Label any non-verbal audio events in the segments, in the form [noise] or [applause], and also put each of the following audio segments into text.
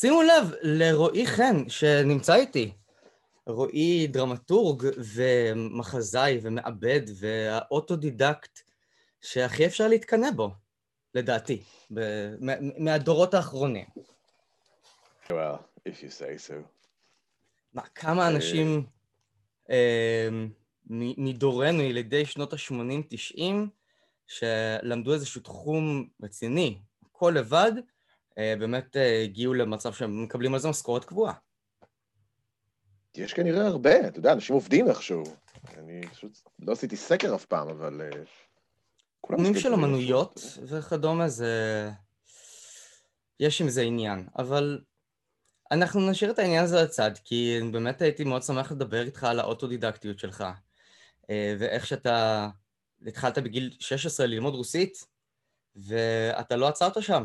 שימו לב לרועי חן שנמצא איתי. רועי דרמטורג ומחזאי ומעבד והאוטודידקט שהכי אפשר להתקנא בו, לדעתי, מהדורות האחרונים. Well, if you say so. מה, כמה אנשים אה, מדורנו, ילידי שנות ה-80-90, שלמדו איזשהו תחום רציני, הכל לבד, אה, באמת אה, הגיעו למצב שהם מקבלים על זה משכורת קבועה. יש כנראה הרבה, אתה יודע, אנשים עובדים איכשהו. אני פשוט לא עשיתי סקר אף פעם, אבל... אה, תחומים של אמנויות וכדומה זה... יש עם זה עניין, אבל אנחנו נשאיר את העניין הזה לצד, כי באמת הייתי מאוד שמח לדבר איתך על האוטודידקטיות שלך, ואיך שאתה התחלת בגיל 16 ללמוד רוסית, ואתה לא עצרת שם.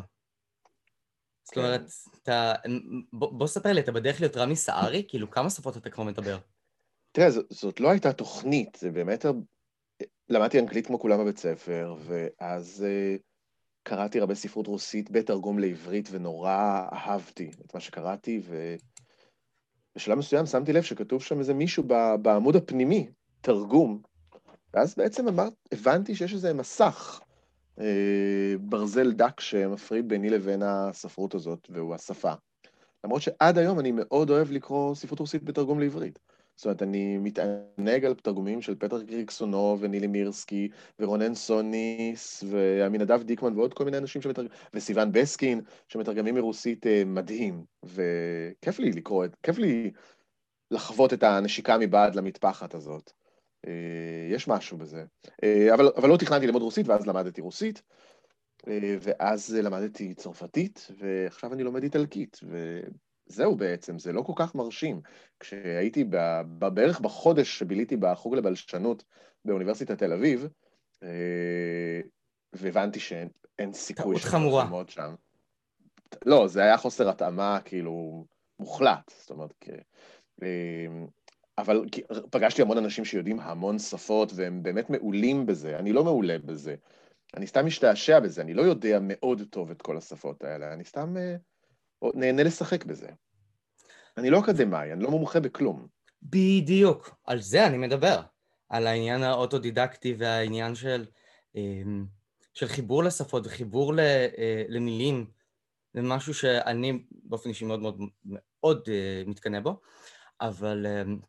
זאת כן. אומרת, אתה... בוא, בוא ספר לי, אתה בדרך להיות רמי סערי? [laughs] כאילו, כמה שפות אתה כבר מדבר? תראה, זאת, זאת לא הייתה תוכנית, זה באמת... למדתי אנגלית כמו כולם בבית ספר, ואז uh, קראתי הרבה ספרות רוסית בתרגום לעברית, ונורא אהבתי את מה שקראתי, ובשלב מסוים שמתי לב שכתוב שם איזה מישהו בעמוד הפנימי, תרגום, ואז בעצם אמר, הבנתי שיש איזה מסך אה, ברזל דק שמפריד ביני לבין הספרות הזאת, והוא השפה. למרות שעד היום אני מאוד אוהב לקרוא ספרות רוסית בתרגום לעברית. זאת אומרת, אני מתענג על תרגומים של פטר קריקסונוב ונילי מירסקי ורונן סוניס ועמינדב דיקמן ועוד כל מיני אנשים שמתרגמים, וסיון בסקין, שמתרגמים מרוסית אה, מדהים. וכיף לי לקרוא, כיף לי לחוות את הנשיקה מבעד למטפחת הזאת. אה, יש משהו בזה. אה, אבל, אבל לא תכננתי ללמוד רוסית, ואז למדתי רוסית, אה, ואז למדתי צרפתית, ועכשיו אני לומד איטלקית, וזהו בעצם, זה לא כל כך מרשים. כשהייתי בערך בחודש שביליתי בחוג לבלשנות באוניברסיטת תל אביב, והבנתי שאין סיכוי שאני ללמוד שם. לא, זה היה חוסר התאמה כאילו מוחלט, זאת אומרת, אבל פגשתי המון אנשים שיודעים המון שפות, והם באמת מעולים בזה. אני לא מעולה בזה. אני סתם משתעשע בזה, אני לא יודע מאוד טוב את כל השפות האלה, אני סתם uh, נהנה לשחק בזה. אני לא אקדמאי, אני לא מומחה בכלום. בדיוק, על זה אני מדבר. על העניין האוטודידקטי והעניין של, אמ, של חיבור לשפות וחיבור אה, למילים. זה משהו שאני באופן אישי מאוד מאוד מאוד אה, מתקנא בו, אבל אמ,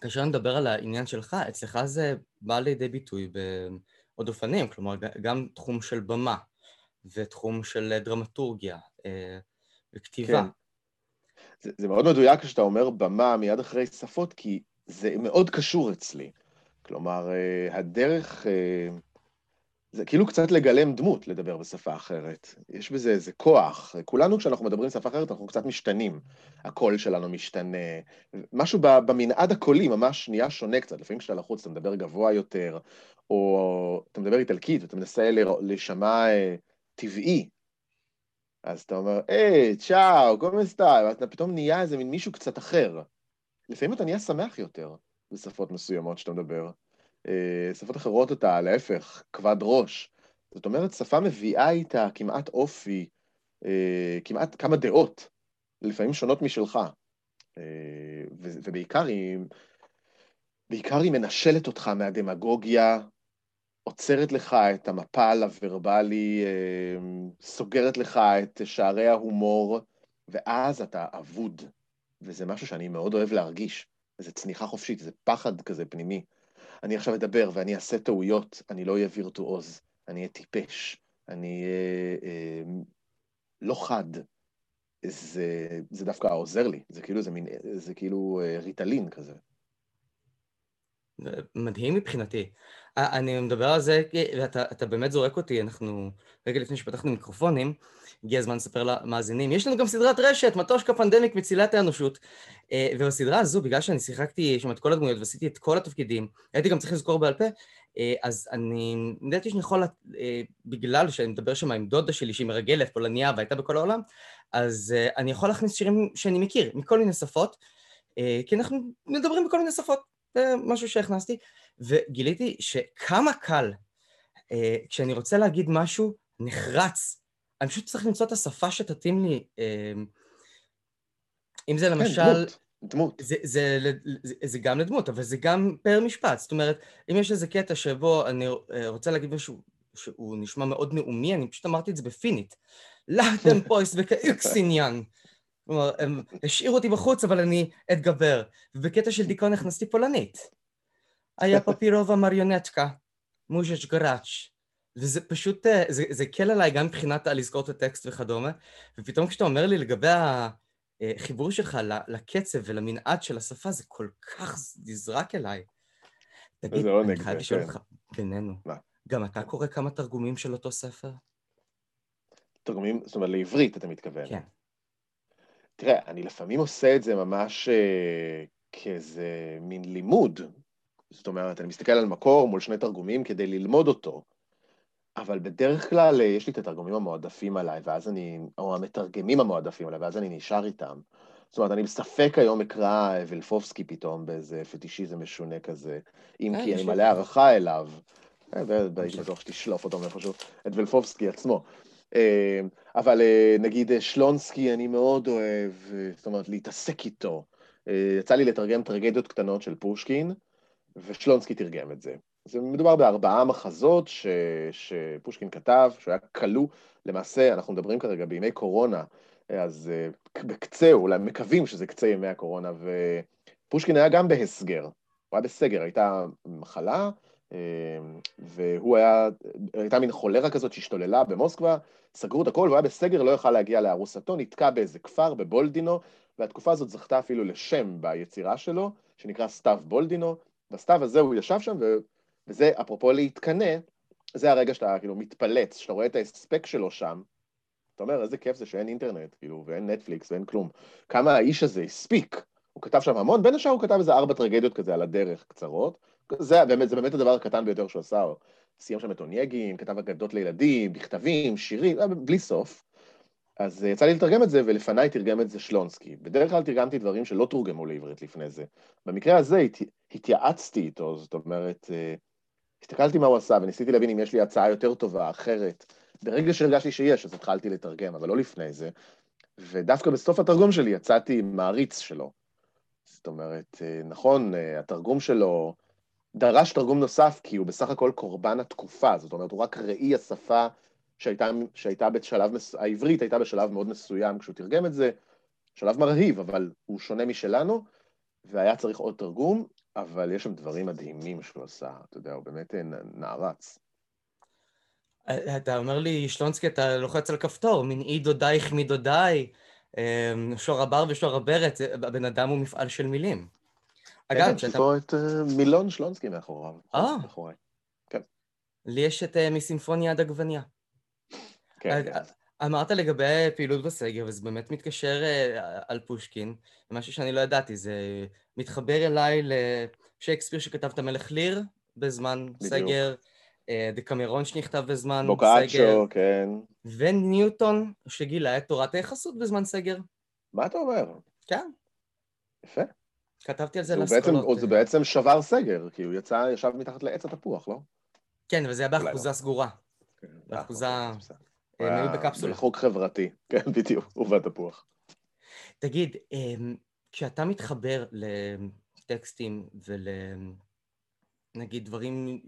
כאשר נדבר על העניין שלך, אצלך זה בא לידי ביטוי בעוד אופנים, כלומר גם תחום של במה ותחום של דרמטורגיה אה, וכתיבה. כן. זה, זה מאוד מדויק כשאתה אומר במה מיד אחרי שפות, כי זה מאוד קשור אצלי. כלומר, אה, הדרך אה, זה כאילו קצת לגלם דמות, לדבר בשפה אחרת. יש בזה איזה כוח. כולנו, כשאנחנו מדברים בשפה אחרת, אנחנו קצת משתנים. הקול שלנו משתנה. משהו במנעד הקולי ממש נהיה שונה קצת. לפעמים כשאתה לחוץ אתה מדבר גבוה יותר, או אתה מדבר איטלקית ואתה מנסה להישמע אה, טבעי. אז אתה אומר, היי, צ'או, קומסטה, ואתה פתאום נהיה איזה מין מישהו קצת אחר. לפעמים אתה נהיה שמח יותר בשפות מסוימות שאתה מדבר. אה, שפות אחרות אתה, להפך, כבד ראש. זאת אומרת, שפה מביאה איתה כמעט אופי, אה, כמעט כמה דעות, לפעמים שונות משלך. אה, ובעיקר היא, בעיקר היא מנשלת אותך מהדמגוגיה, עוצרת לך את המפל הוורבלי, סוגרת לך את שערי ההומור, ואז אתה אבוד. וזה משהו שאני מאוד אוהב להרגיש. איזו צניחה חופשית, איזה פחד כזה פנימי. אני עכשיו אדבר ואני אעשה טעויות, אני לא אהיה וירטואוז, אני אהיה טיפש, אני אהיה אה, לא חד. זה, זה דווקא עוזר לי, זה כאילו, זה מין, זה כאילו אה, ריטלין כזה. מדהים מבחינתי. אני מדבר על זה, ואתה באמת זורק אותי, אנחנו רגע לפני שפתחנו מיקרופונים, הגיע הזמן לספר למאזינים. יש לנו גם סדרת רשת, מטושקה פנדמיק מצילת האנושות. אה, ובסדרה הזו, בגלל שאני שיחקתי שם את כל הדמויות ועשיתי את כל התפקידים, הייתי גם צריך לזכור בעל פה, אה, אז אני ידעתי שאני יכול, אה, בגלל שאני מדבר שם עם דודה שלי שהיא מרגלת, פולניה והייתה בכל העולם, אז אני יכול להכניס שירים שאני מכיר, מכל מיני שפות, כי אנחנו מדברים בכל מיני שפות, זה משהו שהכנסתי, וגיליתי שכמה קל כשאני רוצה להגיד משהו נחרץ, אני פשוט צריך למצוא את השפה שתתאים לי אם זה כן, למשל... דמות, דמות. זה, זה, זה, זה גם לדמות, אבל זה גם פר משפט. זאת אומרת, אם יש איזה קטע שבו אני אה, רוצה להגיד משהו שהוא נשמע מאוד נאומי, אני פשוט אמרתי את זה בפינית. לאטן פויס וכאיקס עניין. כלומר, הם השאירו אותי בחוץ, אבל אני אתגבר. ובקטע של דיכאון הכנסתי פולנית. היה פפירובה מריונטקה, מוז'ש גראץ'. וזה פשוט, זה, זה הקל עליי גם מבחינת לזכור את הטקסט וכדומה, ופתאום כשאתה אומר לי לגבי החיבור שלך לקצב ולמנעד של השפה, זה כל כך נזרק אליי. תגיד, אני חייב לשאול. אותך, בינינו, גם אתה קורא כמה תרגומים של אותו ספר? תרגומים, זאת אומרת, לעברית אתה מתכוון. כן. תראה, אני לפעמים עושה את זה ממש אה, כאיזה מין לימוד. זאת אומרת, אני מסתכל על מקור מול שני תרגומים כדי ללמוד אותו. אבל בדרך כלל אה, יש לי את התרגומים המועדפים עליי, ואז אני, או המתרגמים המועדפים עליי, ואז אני נשאר איתם. זאת אומרת, אני בספק היום אקרא ולפובסקי פתאום באיזה פטישיזם משונה כזה, אם אה, כי אני מלא הערכה אליו. והייתי בטוח שתשלוף אותו מאיפשהו, את ולפובסקי עצמו. אה, אבל נגיד שלונסקי אני מאוד אוהב, זאת אומרת, להתעסק איתו. יצא לי לתרגם טרגדיות קטנות של פושקין, ושלונסקי תרגם את זה. זה מדובר בארבעה מחזות ש, שפושקין כתב, שהוא היה כלוא, למעשה, אנחנו מדברים כרגע בימי קורונה, אז uh, בקצה, אולי מקווים שזה קצה ימי הקורונה, ופושקין היה גם בהסגר, הוא היה בסגר, הייתה מחלה, uh, והוא היה, הייתה מין חולרה כזאת שהשתוללה במוסקבה, סגרו את הכל, והוא היה בסגר, לא יכל להגיע לארוסתו, נתקע באיזה כפר בבולדינו, והתקופה הזאת זכתה אפילו לשם ביצירה שלו, שנקרא סתיו בולדינו, בסתיו הזה הוא ישב שם, וזה, אפרופו להתקנא, זה הרגע שאתה כאילו מתפלץ, שאתה רואה את ההספק שלו שם, אתה אומר, איזה כיף זה שאין אינטרנט, כאילו, ואין נטפליקס ואין כלום. כמה האיש הזה הספיק. הוא כתב שם המון, בין השאר הוא כתב איזה ארבע טרגדיות כזה על הדרך, קצרות. זה באמת, זה באמת הדבר הקטן ביותר שהוא עשה, סיים שם את אונייגים, כתב אגדות לילדים, בכתבים, שירים, אה, בלי סוף. אז אה, יצא לי לתרגם את זה, ולפניי תרגם את זה שלונסקי. בדרך כלל תרגמתי דברים שלא תורגמו לעברית לפני זה. במקרה הזה הת... התייעצתי איתו, זאת אומרת, אה, הסתכלתי מה הוא עשה וניסיתי להבין אם יש לי הצעה יותר טובה, אחרת. ברגע שהרגשתי שיש, אז התחלתי לתרגם, אבל לא לפני זה. ודווקא בסוף התרגום שלי יצאתי מעריץ שלו. זאת אומרת, אה, נכון, התרגום שלו דרש תרגום נוסף, כי הוא בסך הכל קורבן התקופה, זאת אומרת, הוא רק ראי השפה שהייתה, שהייתה בשלב, העברית הייתה בשלב מאוד מסוים כשהוא תרגם את זה, שלב מרהיב, אבל הוא שונה משלנו, והיה צריך עוד תרגום, אבל יש שם דברים מדהימים שהוא עשה, אתה יודע, הוא באמת אה, נערץ. אתה אומר לי, שלונסקי, אתה לוחץ על כפתור, מן אי דודייך מדודיי, אמ, שור הבר ושור הברת, הבן אדם הוא מפעל של מילים. אגב, כן, שאתה... פה את אה, מילון שלונסקי מאחוריו. אה. כן. לי יש את אה, מסימפוניה עד עגבניה. כן. כן. אמרת לגבי פעילות בסגר, וזה באמת מתקשר אה, על פושקין, משהו שאני לא ידעתי, זה מתחבר אליי לשייקספיר שכתב את המלך ליר בזמן בדיוק. סגר, אה, דקמרון שנכתב בזמן בוקאצ'ו, סגר. בוקאצ'ו, כן. וניוטון שגילה את תורת היחסות בזמן סגר. מה אתה אומר? כן. יפה. כתבתי על זה לאסכולות. זה בעצם שבר סגר, כי הוא יצא, ישב מתחת לעץ התפוח, לא? כן, וזה היה באחוזה לא. סגורה. כן. באחוזה... הם היו בקפסולה. חוק חברתי, [laughs] כן, בדיוק, הוא והתפוח. תגיד, אמ, כשאתה מתחבר לטקסטים ול... נגיד דברים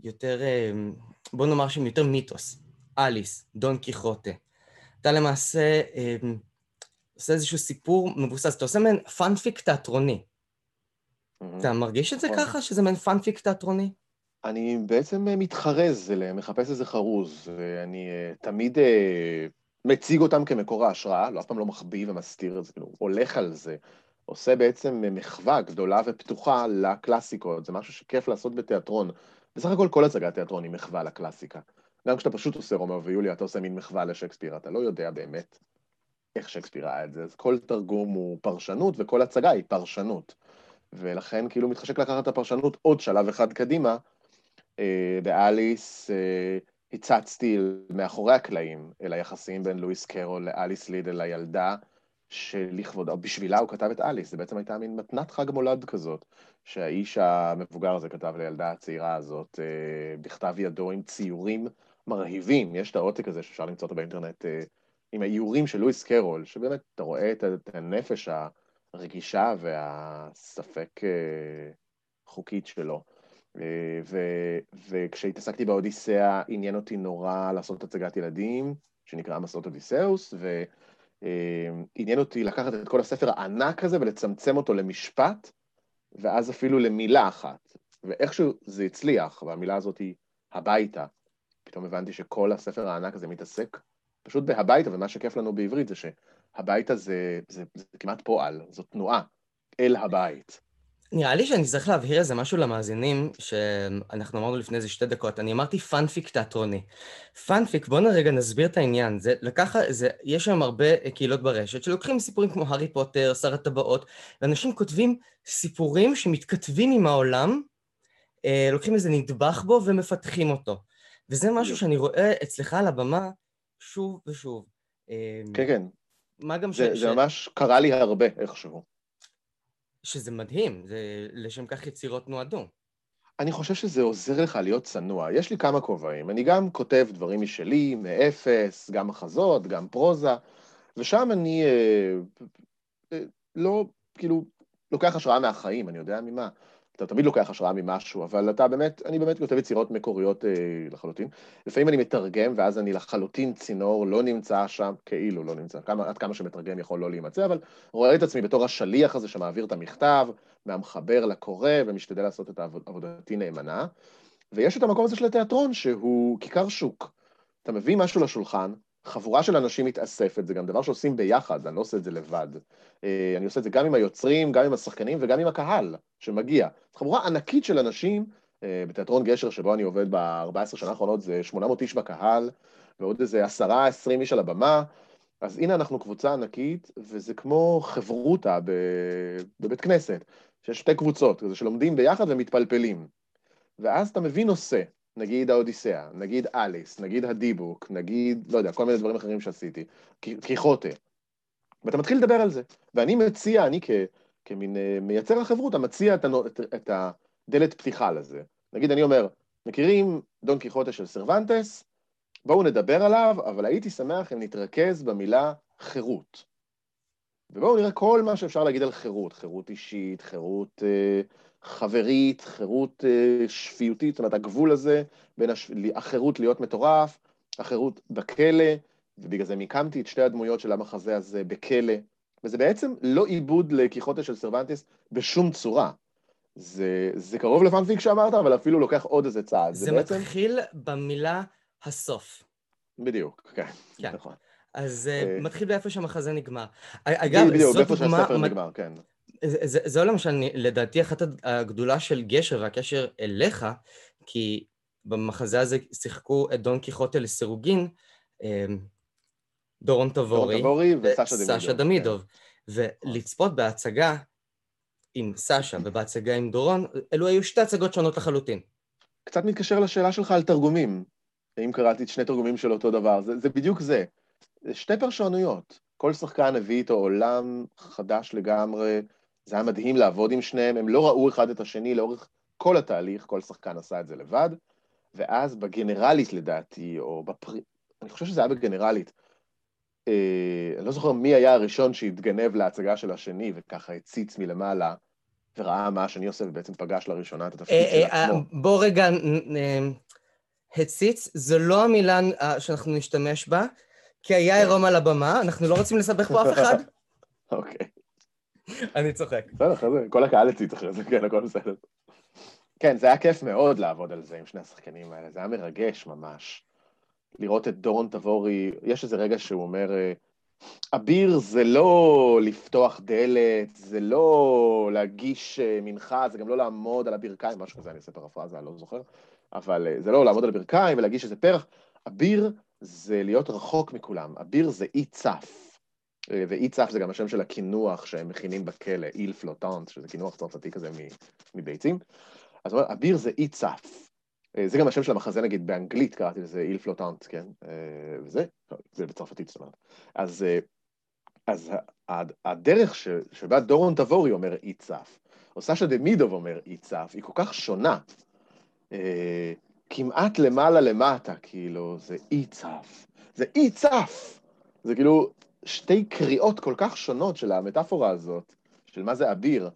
יותר, אמ, בוא נאמר שהם יותר מיתוס, אליס, דון קיחוטה, אתה למעשה אמ, עושה איזשהו סיפור מבוסס, אתה עושה מעין פאנפיק תיאטרוני. אתה מרגיש את זה נכון. ככה, שזה מעין פאנפיק תיאטרוני? אני בעצם אה, מתחרז אליהם, מחפש איזה חרוז, ואני uh, תמיד uh, מציג אותם כמקור ההשראה, לא אף פעם לא מחביא ומסתיר את זה, כאילו, הולך על זה. עושה בעצם מחווה גדולה ופתוחה לקלאסיקות, זה משהו שכיף לעשות בתיאטרון. בסך הכל כל הצגת תיאטרון היא מחווה לקלאסיקה. גם כשאתה פשוט עושה רומאו ויוליה, אתה עושה מין מחווה לשקספיר, אתה לא יודע באמת איך שקספיר ראה את זה, אז כל תרגום הוא פרשנות וכל הצגה היא פרשנות. ולכן כאילו מתחשק לקחת את הפרשנות עוד שלב אחד קדימה, אה, באליס אה, הצצתי מאחורי הקלעים אל היחסים בין לואיס קרול לאליס לידל, הילדה שלכבודה, בשבילה הוא כתב את אליס, זה בעצם הייתה מין מתנת חג מולד כזאת, שהאיש המבוגר הזה כתב לילדה הצעירה הזאת אה, בכתב ידו עם ציורים מרהיבים, יש את העותק הזה שאפשר למצוא אותו באינטרנט עם האיורים של לואיס קרול, שבאמת אתה רואה את הנפש הרגישה והספק אה, חוקית שלו. אה, ו, וכשהתעסקתי באודיסאה, עניין אותי נורא לעשות הצגת ילדים, שנקרא מסעות אודיסאוס, ועניין אותי לקחת את כל הספר הענק הזה ולצמצם אותו למשפט, ואז אפילו למילה אחת. ואיכשהו זה הצליח, והמילה הזאת היא הביתה. פתאום הבנתי שכל הספר הענק הזה מתעסק פשוט בהביתה, ומה שכיף לנו בעברית זה שהביתה זה, זה, זה, זה כמעט פועל, זו תנועה אל הבית. נראה לי שאני צריך להבהיר איזה משהו למאזינים, שאנחנו אמרנו לפני איזה שתי דקות, אני אמרתי פאנפיק תיאטרוני. פאנפיק, בואו נרגע נסביר את העניין. זה לקח, זה, יש שם הרבה קהילות ברשת שלוקחים סיפורים כמו הארי פוטר, שר הטבעות, ואנשים כותבים סיפורים שמתכתבים עם העולם, אה, לוקחים איזה נדבך בו ומפתחים אותו. וזה משהו שאני רואה אצלך על הבמה שוב ושוב. אה, כן, כן. מה גם זה, ש... זה ממש קרה לי הרבה איכשהו. שזה מדהים, זה לשם כך יצירות נועדו. אני חושב שזה עוזר לך להיות צנוע. יש לי כמה כובעים. אני גם כותב דברים משלי, מאפס, גם מחזות, גם פרוזה, ושם אני אה, אה, לא, כאילו, לוקח השראה מהחיים, אני יודע ממה. אתה תמיד לוקח השראה ממשהו, אבל אתה באמת, אני באמת כותב יצירות מקוריות אה, לחלוטין. לפעמים אני מתרגם, ואז אני לחלוטין צינור לא נמצא שם, כאילו לא נמצא, כמה, עד כמה שמתרגם יכול לא להימצא, אבל רואה את עצמי בתור השליח הזה שמעביר את המכתב, מהמחבר לקורא, ומשתדל לעשות את עבוד, עבודתי נאמנה. ויש את המקום הזה של התיאטרון, שהוא כיכר שוק. אתה מביא משהו לשולחן, חבורה של אנשים מתאספת, זה גם דבר שעושים ביחד, אני לא עושה את זה לבד. אה, אני עושה את זה גם עם היוצרים, גם עם השחקנים וגם עם הקהל שמגיע. חבורה ענקית של אנשים, אה, בתיאטרון גשר שבו אני עובד ב-14 שנה האחרונות, זה 800 איש בקהל, ועוד איזה 10-20 איש על הבמה. אז הנה אנחנו קבוצה ענקית, וזה כמו חברותה בבית כנסת, שיש שתי קבוצות, כזה שלומדים ביחד ומתפלפלים. ואז אתה מביא נושא, נגיד האודיסאה, נגיד אליס, נגיד הדיבוק, נגיד, לא יודע, כל מיני דברים אחרים שעשיתי, קיחוטה. ואתה מתחיל לדבר על זה. ואני מציע, אני כ, כמין אה, מייצר החברות, מציע את, את, את הדלת פתיחה לזה. נגיד, אני אומר, מכירים דון קיחוטה של סרוונטס? בואו נדבר עליו, אבל הייתי שמח אם נתרכז במילה חירות. ובואו נראה כל מה שאפשר להגיד על חירות, חירות אישית, חירות אה, חברית, חירות אה, שפיותית, זאת אומרת, הגבול הזה בין הש... החירות להיות מטורף, החירות בכלא, ובגלל זה מיקמתי את שתי הדמויות של המחזה הזה בכלא, וזה בעצם לא עיבוד לקיחוטה של סרוונטס בשום צורה. זה, זה קרוב לפאנפיק שאמרת, אבל אפילו לוקח עוד איזה צעד. זה, זה בעצם... מתחיל במילה הסוף. בדיוק, כן, כן. נכון. אז uh, מתחיל באיפה שהמחזה נגמר. אגב, בדיוק, דוגמה... שהספר נגמר, כן. זה, זה, זה למשל, לדעתי, אחת הגדולה של גשר והקשר אליך, כי במחזה הזה שיחקו את דון קיחוטה לסירוגין, דורון תבורי, וסשה דמידוב. כן. ולצפות בהצגה עם סשה ובהצגה עם דורון, אלו היו שתי הצגות שונות לחלוטין. קצת מתקשר לשאלה שלך על תרגומים. אם קראתי את שני תרגומים של אותו דבר, זה, זה בדיוק זה. שתי פרשנויות. כל שחקן הביא איתו עולם חדש לגמרי, זה היה מדהים לעבוד עם שניהם, הם לא ראו אחד את השני לאורך כל התהליך, כל שחקן עשה את זה לבד, ואז בגנרלית לדעתי, או בפר... אני חושב שזה היה בגנרלית, אה, אני לא זוכר מי היה הראשון שהתגנב להצגה של השני, וככה הציץ מלמעלה, וראה מה השני עושה, ובעצם פגש לראשונה את התפקיד אה, של אה, עצמו. בוא רגע, הציץ, זו לא המילה שאנחנו נשתמש בה, כי היה עירום על הבמה, אנחנו לא רוצים לסבך פה אף אחד. [laughs] אוקיי. אני צוחק. בסדר, כל הקהל הציץ אחרי זה, כן, הכל בסדר. כן, זה היה כיף מאוד לעבוד על זה עם שני השחקנים האלה, זה היה מרגש ממש. לראות את דורון תבורי, יש איזה רגע שהוא אומר, אביר זה לא לפתוח דלת, זה לא להגיש אה, מנחה, זה גם לא לעמוד על הברכיים, משהו כזה, אני אעשה פרפרזה, אני לא זוכר, אבל אה, זה לא לעמוד על הברכיים ולהגיש איזה פרח. אביר זה להיות רחוק מכולם, אביר זה אי צף. אה, ואי צף זה גם השם של הקינוח שהם מכינים בכלא, איל פלוטנט, שזה קינוח צרפתי כזה מביצים. אז אביר זה אי צף. אה, זה גם השם של המחזה, נגיד, באנגלית קראתי לזה איל פלוטנט, כן? אה, וזה, זה בצרפתית, זאת אומרת. אז, אז הדרך ש, שבה דורון תבורי אומר אי צף, או סשה דמידוב אומר אי צף, היא כל כך שונה. כמעט למעלה למטה, כאילו, זה אי צף. זה אי צף! זה כאילו שתי קריאות כל כך שונות של המטאפורה הזאת, של מה זה אביר.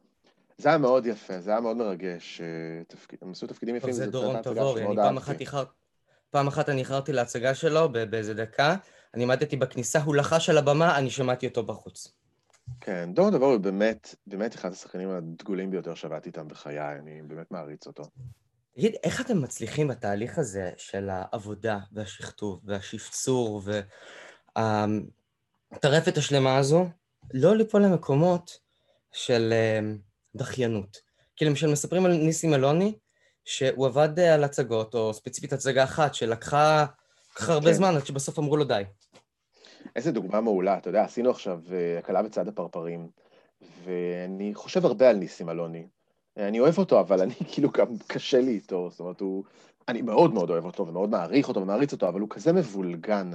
זה היה מאוד יפה, זה היה מאוד מרגש. תפק... הם עשו תפקידים יפים. זה דורון תבורי, אני פעם אחת איחר... פעם אחת אני איחרתי להצגה שלו באיזה דקה, אני עמדתי בכניסה, הוא לחש על הבמה, אני שמעתי אותו בחוץ. כן, דורון תבורי הוא באמת, באמת אחד השחקנים הדגולים ביותר שעבדתי איתם בחיי, אני באמת מעריץ אותו. תגיד, איך אתם מצליחים בתהליך הזה של העבודה והשכתוב והשפצור והטרפת השלמה הזו, לא ליפול למקומות של אה, דחיינות? כי למשל מספרים על ניסים אלוני, שהוא עבד על הצגות, או ספציפית הצגה אחת, שלקחה הרבה כן. זמן עד שבסוף אמרו לו די. איזה דוגמה מעולה, אתה יודע, עשינו עכשיו הקלה אה, בצד הפרפרים, ואני חושב הרבה על ניסים אלוני. אני אוהב אותו, אבל אני [laughs] כאילו גם קשה לי איתו, זאת אומרת, הוא... אני מאוד מאוד אוהב אותו, ומאוד מעריך אותו ומעריץ אותו, אבל הוא כזה מבולגן.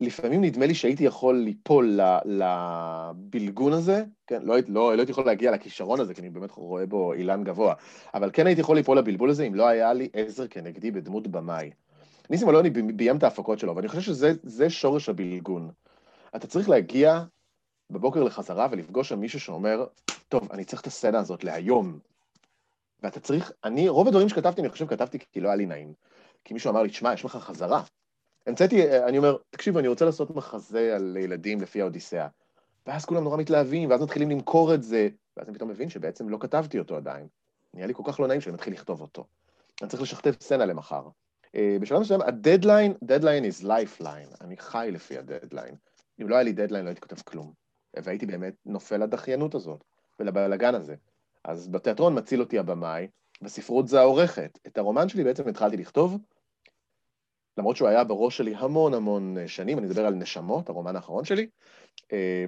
לפעמים נדמה לי שהייתי יכול ליפול לבלגון הזה, כן, לא, לא, לא הייתי יכול להגיע לכישרון הזה, כי אני באמת רואה בו אילן גבוה, אבל כן הייתי יכול ליפול לבלבול הזה אם לא היה לי עזר כנגדי בדמות במאי. ניסים אלוני ביים את ההפקות שלו, ואני חושב שזה שורש הבלגון. אתה צריך להגיע בבוקר לחזרה ולפגוש שם מישהו שאומר, טוב, אני צריך את הסצנה הזאת להיום. ואתה צריך, אני, רוב הדברים שכתבתי, אני חושב כתבתי כי לא היה לי נעים. כי מישהו אמר לי, תשמע, יש לך חזרה. המצאתי, אני אומר, תקשיב, אני רוצה לעשות מחזה על ילדים לפי האודיסאה. ואז כולם נורא מתלהבים, ואז מתחילים למכור את זה, ואז אני פתאום מבין שבעצם לא כתבתי אותו עדיין. נהיה לי כל כך לא נעים שאני מתחיל לכתוב אותו. אני צריך לשכתב סצנה למחר. אה, בשלב מסוים, הדדליין, deadline is lifeline, אני חי לפי הדדליין. אם לא היה לי דדליין, לא הייתי כותב כלום. והייתי באמת נופל לדחיינות הזאת ולבלאגן הזה. אז בתיאטרון מציל אותי הבמאי, בספרות זה העורכת. את הרומן שלי בעצם התחלתי לכתוב, למרות שהוא היה בראש שלי המון המון שנים, אני מדבר על נשמות, הרומן האחרון שלי. אה,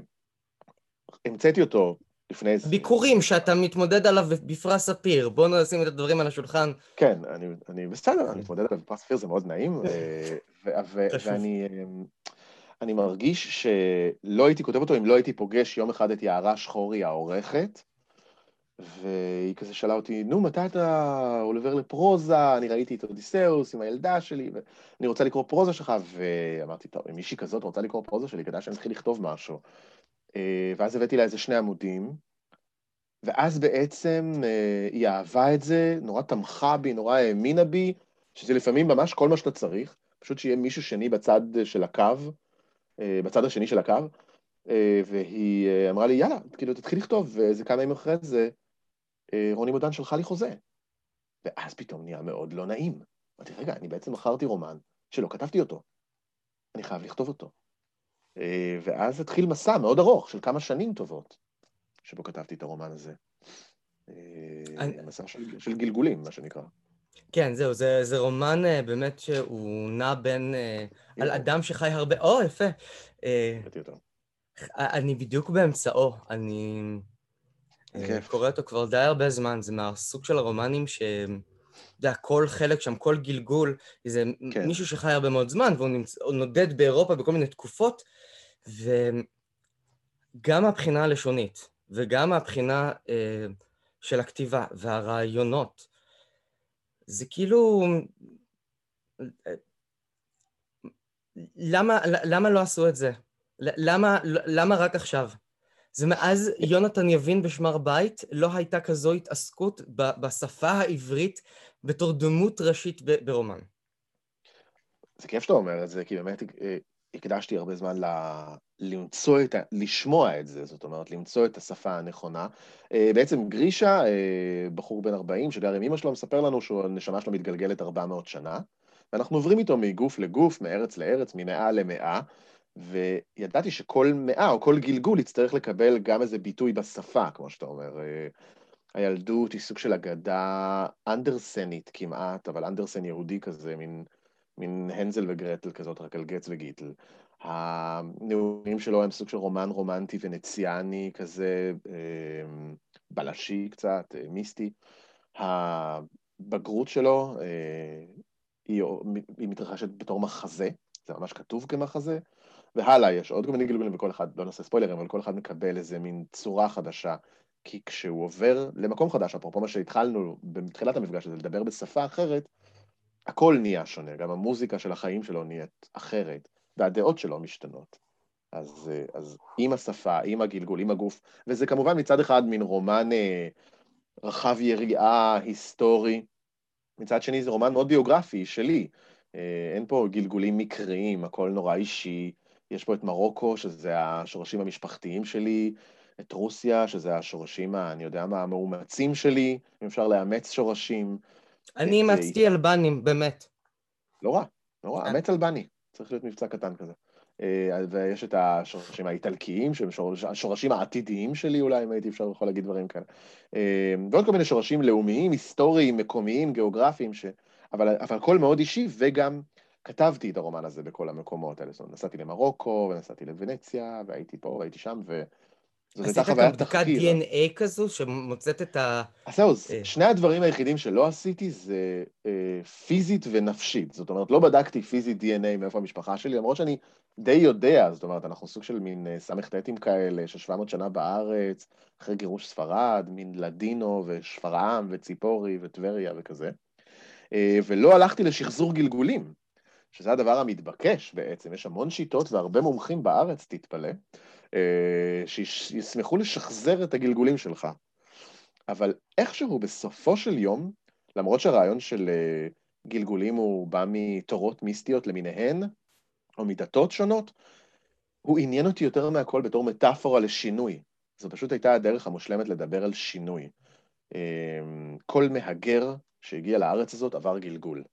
המצאתי אותו לפני. ביקורים שאתה מתמודד עליו בפרס ספיר, בוא נשים את הדברים על השולחן. כן, אני, אני בסדר, אני מתמודד עליו בפרס ספיר, זה מאוד נעים, ואני... אני מרגיש שלא הייתי כותב אותו אם לא הייתי פוגש יום אחד את יערה שחורי העורכת, והיא כזה שאלה אותי, נו, מתי אתה עובר לפרוזה? אני ראיתי את אודיסאוס עם הילדה שלי, ואני רוצה לקרוא פרוזה שלך, ואמרתי, טוב, אם מישהי כזאת רוצה לקרוא פרוזה שלי, כדאי שאני אתחיל לכתוב משהו. אה, ואז הבאתי לה איזה שני עמודים, ואז בעצם אה, היא אהבה את זה, נורא תמכה בי, נורא האמינה בי, שזה לפעמים ממש כל מה שאתה צריך, פשוט שיהיה מישהו שני בצד של הקו, אה, בצד השני של הקו, והיא אמרה לי, יאללה, כאילו, תתחיל לכתוב, ואיזה כמה ימים אחרי זה, רוני מודן שלחה לי חוזה. ואז פתאום נהיה מאוד לא נעים. אמרתי, רגע, אני בעצם מכרתי רומן שלא כתבתי אותו. אני חייב לכתוב אותו. אה, ואז התחיל מסע מאוד ארוך של כמה שנים טובות, שבו כתבתי את הרומן הזה. אה, אני... מסע של, של גלגולים, מה שנקרא. כן, זהו, זה, זה רומן אה, באמת שהוא נע בין... על אדם שחי הרבה... או, יפה. אני בדיוק באמצעו, אני... כיף. קורא אותו כבר די הרבה זמן, זה מהסוג של הרומנים ש... אתה יודע, כל חלק שם, כל גלגול, זה כן. מישהו שחי הרבה מאוד זמן, והוא נמצ... נודד באירופה בכל מיני תקופות, וגם מהבחינה הלשונית, וגם מהבחינה אה, של הכתיבה והרעיונות, זה כאילו... למה, למה לא עשו את זה? למה, למה רק עכשיו? זה מאז יונתן יבין בשמר בית, לא הייתה כזו התעסקות בשפה העברית בתור דמות ראשית ברומן. זה כיף שאתה אומר את זה, כי באמת אה, הקדשתי הרבה זמן ל... למצוא את ה... לשמוע את זה, זאת אומרת, למצוא את השפה הנכונה. אה, בעצם גרישה, אה, בחור בן 40 שגר עם אמא שלו, מספר לנו שהנשמה שלו מתגלגלת 400 שנה, ואנחנו עוברים איתו מגוף לגוף, מארץ לארץ, ממאה למאה, וידעתי שכל מאה או כל גלגול יצטרך לקבל גם איזה ביטוי בשפה, כמו שאתה אומר. אה, הילדות היא סוג של אגדה אנדרסנית כמעט, אבל אנדרסן יהודי כזה, מין... מין הנזל וגרטל כזאת, רק על גץ וגיטל. הנאומים שלו הם סוג של רומן רומנטי ונציאני כזה, אה, בלשי קצת, אה, מיסטי. הבגרות שלו היא, היא מתרחשת בתור מחזה, זה ממש כתוב כמחזה, והלאה, יש עוד כל מיני גלגולים, וכל אחד, לא נעשה ספוילרים, אבל כל אחד מקבל איזה מין צורה חדשה. כי כשהוא עובר למקום חדש, אפרופו מה שהתחלנו בתחילת המפגש הזה, לדבר בשפה אחרת, הכל נהיה שונה, גם המוזיקה של החיים שלו נהיית אחרת, והדעות שלו משתנות. אז, אה, אז עם השפה, עם הגלגול, עם הגוף, וזה כמובן מצד אחד מין רומן אה, רחב יריעה, היסטורי, מצד שני זה רומן מאוד ביוגרפי שלי. אה, אין פה גלגולים מקריים, הכל נורא אישי. יש פה את מרוקו, שזה השורשים המשפחתיים שלי, את רוסיה, שזה השורשים, אני יודע מה, המאומצים שלי, אם אפשר לאמץ שורשים. אני אימצתי אלבנים, באמת. לא רע, לא רע, אמץ אלבני, צריך להיות מבצע קטן כזה. אה, ויש את השורשים האיטלקיים, שהם השורשים העתידיים שלי אולי, אם הייתי אפשר יכול להגיד דברים כאלה. אה, ועוד כל מיני שורשים לאומיים, היסטוריים, מקומיים, גיאוגרפיים, ש... אבל, אבל הכל מאוד אישי, וגם כתבתי את הרומן הזה בכל המקומות האלה. זאת אומרת, נסעתי למרוקו, ונסעתי לוונציה, והייתי פה, והייתי שם, ו... זאת הייתה חוויית תחקיר. עשית גם בדיקת DNA כזו שמוצאת את ה... אז זהו, אה. שני הדברים היחידים שלא עשיתי זה אה, פיזית ונפשית. זאת אומרת, לא בדקתי פיזית DNA מאיפה המשפחה שלי, למרות שאני די יודע, זאת אומרת, אנחנו סוג של מין אה, ס"טים כאלה, של 700 שנה בארץ, אחרי גירוש ספרד, מין לדינו ושפרעם וציפורי וטבריה וכזה. אה, ולא הלכתי לשחזור גלגולים, שזה הדבר המתבקש בעצם. יש המון שיטות והרבה מומחים בארץ, תתפלא. אה, שישמחו לשחזר את הגלגולים שלך. אבל איכשהו בסופו של יום, למרות שהרעיון של אה, גלגולים הוא בא מתורות מיסטיות למיניהן, או מדתות שונות, הוא עניין אותי יותר מהכל בתור מטאפורה לשינוי. זו פשוט הייתה הדרך המושלמת לדבר על שינוי. אה, כל מהגר שהגיע לארץ הזאת עבר גלגול.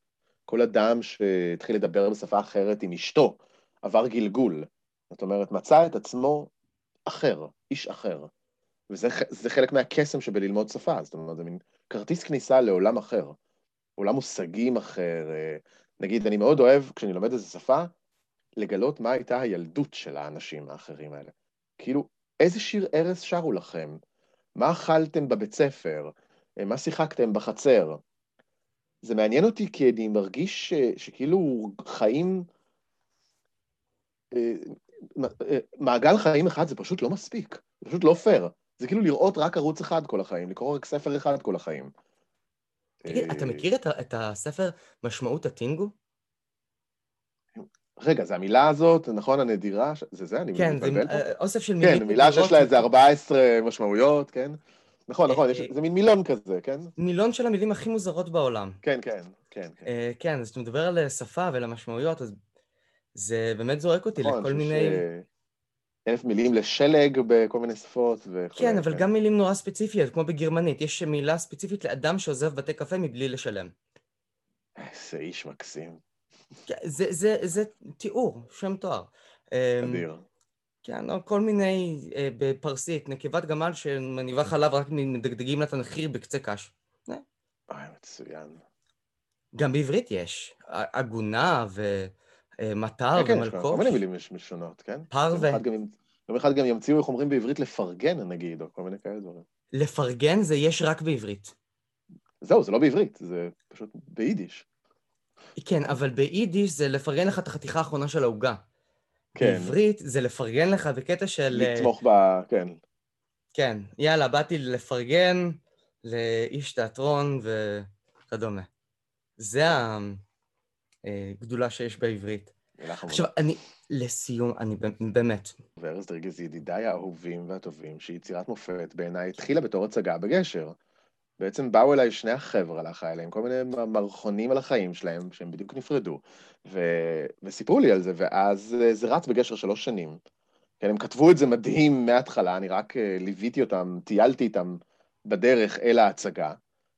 כל אדם שהתחיל לדבר בשפה אחרת עם אשתו עבר גלגול. זאת אומרת, מצא את עצמו אחר, איש אחר. וזה חלק מהקסם שבללמוד שפה, זאת אומרת, זה מין כרטיס כניסה לעולם אחר, עולם מושגים אחר. אה, נגיד, אני מאוד אוהב, כשאני לומד איזו שפה, לגלות מה הייתה הילדות של האנשים האחרים האלה. כאילו, איזה שיר ערש שרו לכם? מה אכלתם בבית ספר? אה, מה שיחקתם בחצר? זה מעניין אותי כי אני מרגיש ש, שכאילו חיים אה, מעגל חיים אחד זה פשוט לא מספיק, זה פשוט לא פייר. זה כאילו לראות רק ערוץ אחד כל החיים, לקרוא רק ספר אחד כל החיים. תגיד, אתה מכיר את הספר משמעות הטינגו? רגע, זה המילה הזאת, נכון, הנדירה? זה זה? אני כן, זה אה, אוסף של מילים. כן, מילה שיש לה איזה 14 משמעויות, כן? נכון, נכון, זה מין מילון כזה, כן? מילון של המילים הכי מוזרות בעולם. כן, כן, כן. כן, כן אז אתה מדבר על שפה ועל המשמעויות, אז זה באמת זורק אותי נכון, לכל מיני... אלף מילים לשלג בכל מיני שפות וכו'. כן, אבל כן. גם מילים נורא ספציפיות, כמו בגרמנית. יש מילה ספציפית לאדם שעוזב בתי קפה מבלי לשלם. איזה איש מקסים. כן, זה, זה, זה תיאור, שם תואר. אמ, אדיר. כן, או כל מיני, אה, בפרסית, נקבת גמל שמניבה חלב רק מדגדגים לה את הנחיר בקצה קש. אה. מצוין. גם בעברית יש. עגונה ו... אה, כן, ומלקוש. כן, כל מיני מילים שונות, כן? פרווה. יום אחד גם ימציאו איך אומרים בעברית לפרגן, נגיד, או כל מיני כאלה דברים. לפרגן זה יש רק בעברית. זהו, זה לא בעברית, זה פשוט ביידיש. כן, אבל ביידיש זה לפרגן לך את החתיכה האחרונה של העוגה. כן. בעברית זה לפרגן לך בקטע של... אה, לתמוך ב... כן. כן, יאללה, באתי לפרגן לאיש תיאטרון וכדומה. זה ה... אה, שיש בעברית. עכשיו, אני, לסיום, אני באמת... וארז דריגז, ידידיי האהובים והטובים, שיצירת מופת בעיניי התחילה בתור הצגה בגשר. בעצם באו אליי שני החבר'ה האלה עם כל מיני מערכונים על החיים שלהם, שהם בדיוק נפרדו, ו... וסיפרו לי על זה, ואז אה, זה רץ בגשר שלוש שנים. כן, הם כתבו את זה מדהים מההתחלה, אני רק אה, ליוויתי אותם, טיילתי איתם בדרך אל ההצגה,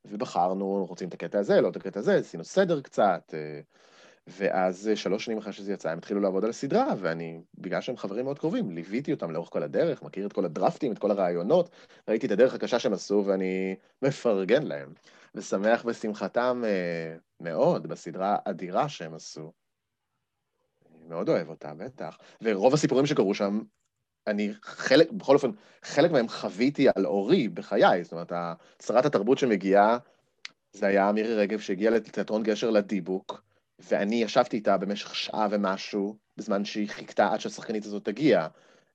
ובחרנו, רוצים את הקטע הזה, לא את הקטע הזה, עשינו סדר קצת, ואז אה, שלוש שנים אחרי שזה יצא, הם התחילו לעבוד על הסדרה, ואני, בגלל שהם חברים מאוד קרובים, ליוויתי אותם לאורך כל הדרך, מכיר את כל הדרפטים, את כל הרעיונות, ראיתי את הדרך הקשה שהם עשו, ואני מפרגן להם, ושמח בשמחתם אה, מאוד בסדרה אדירה שהם עשו. אני מאוד אוהב אותה, בטח. ורוב הסיפורים שקרו שם, אני חלק, בכל אופן, חלק מהם חוויתי על אורי בחיי, זאת אומרת, שרת התרבות שמגיעה, זה היה מירי רגב שהגיעה לתיאטרון גשר לדיבוק, ואני ישבתי איתה במשך שעה ומשהו, בזמן שהיא חיכתה עד שהשחקנית הזאת תגיע.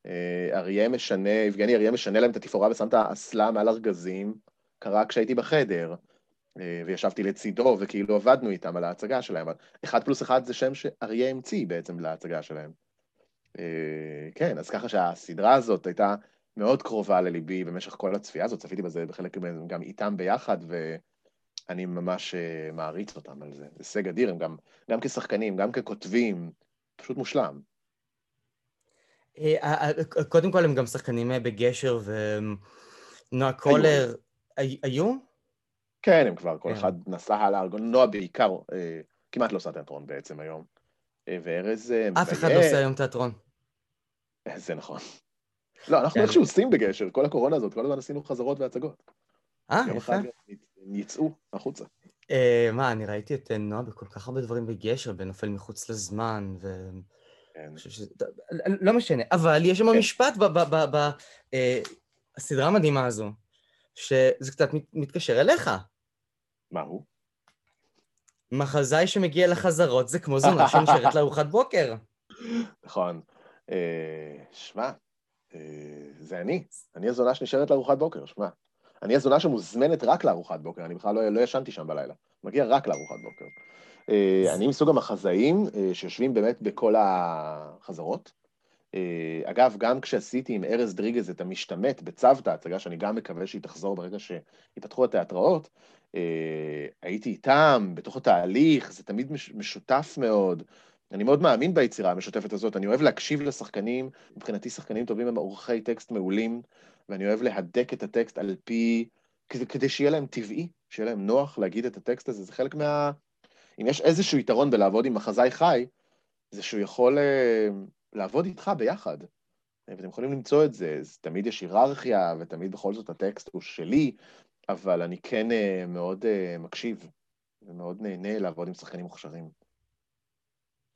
אה, אריה משנה, יבגני אריה משנה להם את התפאורה ושם את האסלה מעל ארגזים, קרה כשהייתי בחדר, אה, וישבתי לצידו, וכאילו עבדנו איתם על ההצגה שלהם. אחד פלוס אחד זה שם שאריה המציא בעצם להצגה שלהם. אה, כן, אז ככה שהסדרה הזאת הייתה מאוד קרובה לליבי במשך כל הצפייה הזאת, צפיתי בזה בחלק גם איתם ביחד, ואני ממש אה, מעריץ אותם על זה. זה הישג אדיר, הם גם, גם כשחקנים, גם ככותבים, פשוט מושלם. אה, קודם כל הם גם שחקנים בגשר, ונועה קולר, היו? כן, הם כבר, כל אחד נסע הלאה, נועה בעיקר, כמעט לא עושה תיאטרון בעצם היום. וארז... אף אחד לא עושה היום תיאטרון. זה נכון. לא, אנחנו כן. איכשהו עושים בגשר, כל הקורונה הזאת, כל הזמן עשינו חזרות והצגות. אה, יפה. יצאו החוצה. אה, מה, אני ראיתי את אה, נועה בכל כך הרבה דברים בגשר, בנופל מחוץ לזמן, ו... כן. לא משנה, אבל יש שם כן. משפט בסדרה אה, המדהימה הזו, שזה קצת מתקשר אליך. מה הוא? מחזאי שמגיע לחזרות זה כמו זונה שנשארת [laughs] לארוחת בוקר. נכון. שמע, זה אני, אני הזונה שנשארת לארוחת בוקר, שמע. אני הזונה שמוזמנת רק לארוחת בוקר, אני בכלל לא, לא ישנתי שם בלילה, מגיע רק לארוחת בוקר. אה, אני מסוג המחזאים אה, שיושבים באמת בכל החזרות. אה, אגב, גם כשעשיתי עם ארז דריגז את המשתמט בצוותא, הצגה שאני גם מקווה שהיא תחזור ברגע שיפתחו התיאטראות, הייתי איתם בתוך התהליך, זה תמיד משותף מאוד. אני מאוד מאמין ביצירה המשותפת הזאת, אני אוהב להקשיב לשחקנים, מבחינתי שחקנים טובים הם עורכי טקסט מעולים, ואני אוהב להדק את הטקסט על פי... כדי, כדי שיהיה להם טבעי, שיהיה להם נוח להגיד את הטקסט הזה, זה חלק מה... אם יש איזשהו יתרון בלעבוד עם מחזאי חי, זה שהוא יכול uh, לעבוד איתך ביחד. ואתם יכולים למצוא את זה, אז תמיד יש היררכיה, ותמיד בכל זאת הטקסט הוא שלי, אבל אני כן uh, מאוד uh, מקשיב, ומאוד נהנה לעבוד עם שחקנים מוכשרים.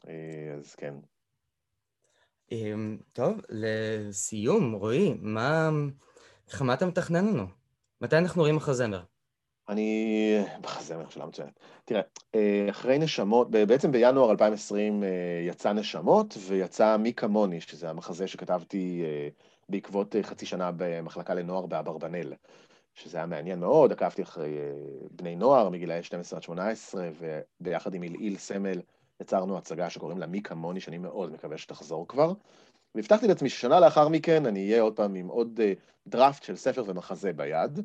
אה, אז כן. אמ, טוב, לסיום, רועי, מה... איך אתה מתכנן לנו? מתי אנחנו רואים מחזמר? אני... מחזמר, שאלה מצוינת. תראה, אה, אחרי נשמות, בעצם בינואר 2020 אה, יצא נשמות, ויצא מי כמוני, שזה המחזה שכתבתי בעקבות חצי שנה במחלקה לנוער באברבנל, שזה היה מעניין מאוד, עקבתי אחרי בני נוער מגילאי 12 עד 18, וביחד עם עילעיל סמל, יצרנו הצגה שקוראים לה מי כמוני, שאני מאוד מקווה שתחזור כבר. והבטחתי לעצמי ששנה לאחר מכן אני אהיה עוד פעם עם עוד דראפט של ספר ומחזה ביד,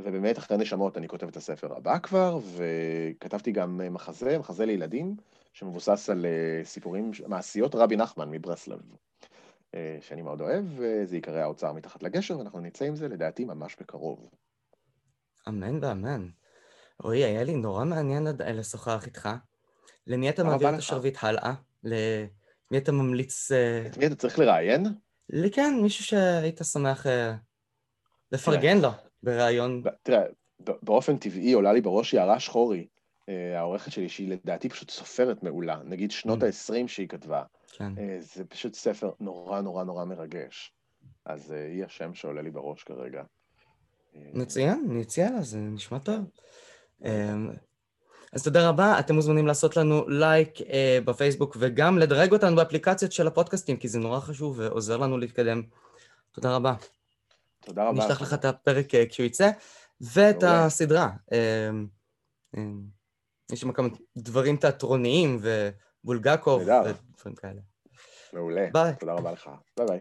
ובאמת אחרי נשמות אני כותב את הספר הבא כבר, וכתבתי גם מחזה, מחזה לילדים, שמבוסס על סיפורים, מעשיות רבי נחמן מברסלב, שאני מאוד אוהב, וזה ייקרא האוצר מתחת לגשר, ואנחנו נצא עם זה לדעתי ממש בקרוב. אמן ואמן. רועי, היה לי נורא מעניין לשוחח איתך. למי אתה מעביר את השרביט הלאה? למי אתה ממליץ... אה, את מי אתה צריך לראיין? כן, מישהו שהיית שמח אה, לפרגן לו בריאיון. תראה, באופן טבעי עולה לי בראש יערה שחורי, אה, העורכת שלי, שהיא לדעתי פשוט סופרת מעולה. נגיד שנות mm. ה-20 שהיא כתבה. כן. זה פשוט ספר נורא נורא נורא מרגש. אז היא השם שעולה לי בראש כרגע. מצוין, אני אציע לה, זה נשמע טוב. אז תודה רבה, אתם מוזמנים לעשות לנו לייק אה, בפייסבוק וגם לדרג אותנו באפליקציות של הפודקאסטים, כי זה נורא חשוב ועוזר לנו להתקדם. תודה רבה. תודה רבה. נשלח לך את הפרק אה, כשהוא יצא, ואת מעולה. הסדרה. אה, אה, יש שם כמה דברים תיאטרוניים ובולגקוב ודברים כאלה. מעולה. ביי. תודה רבה לך. ביי ביי.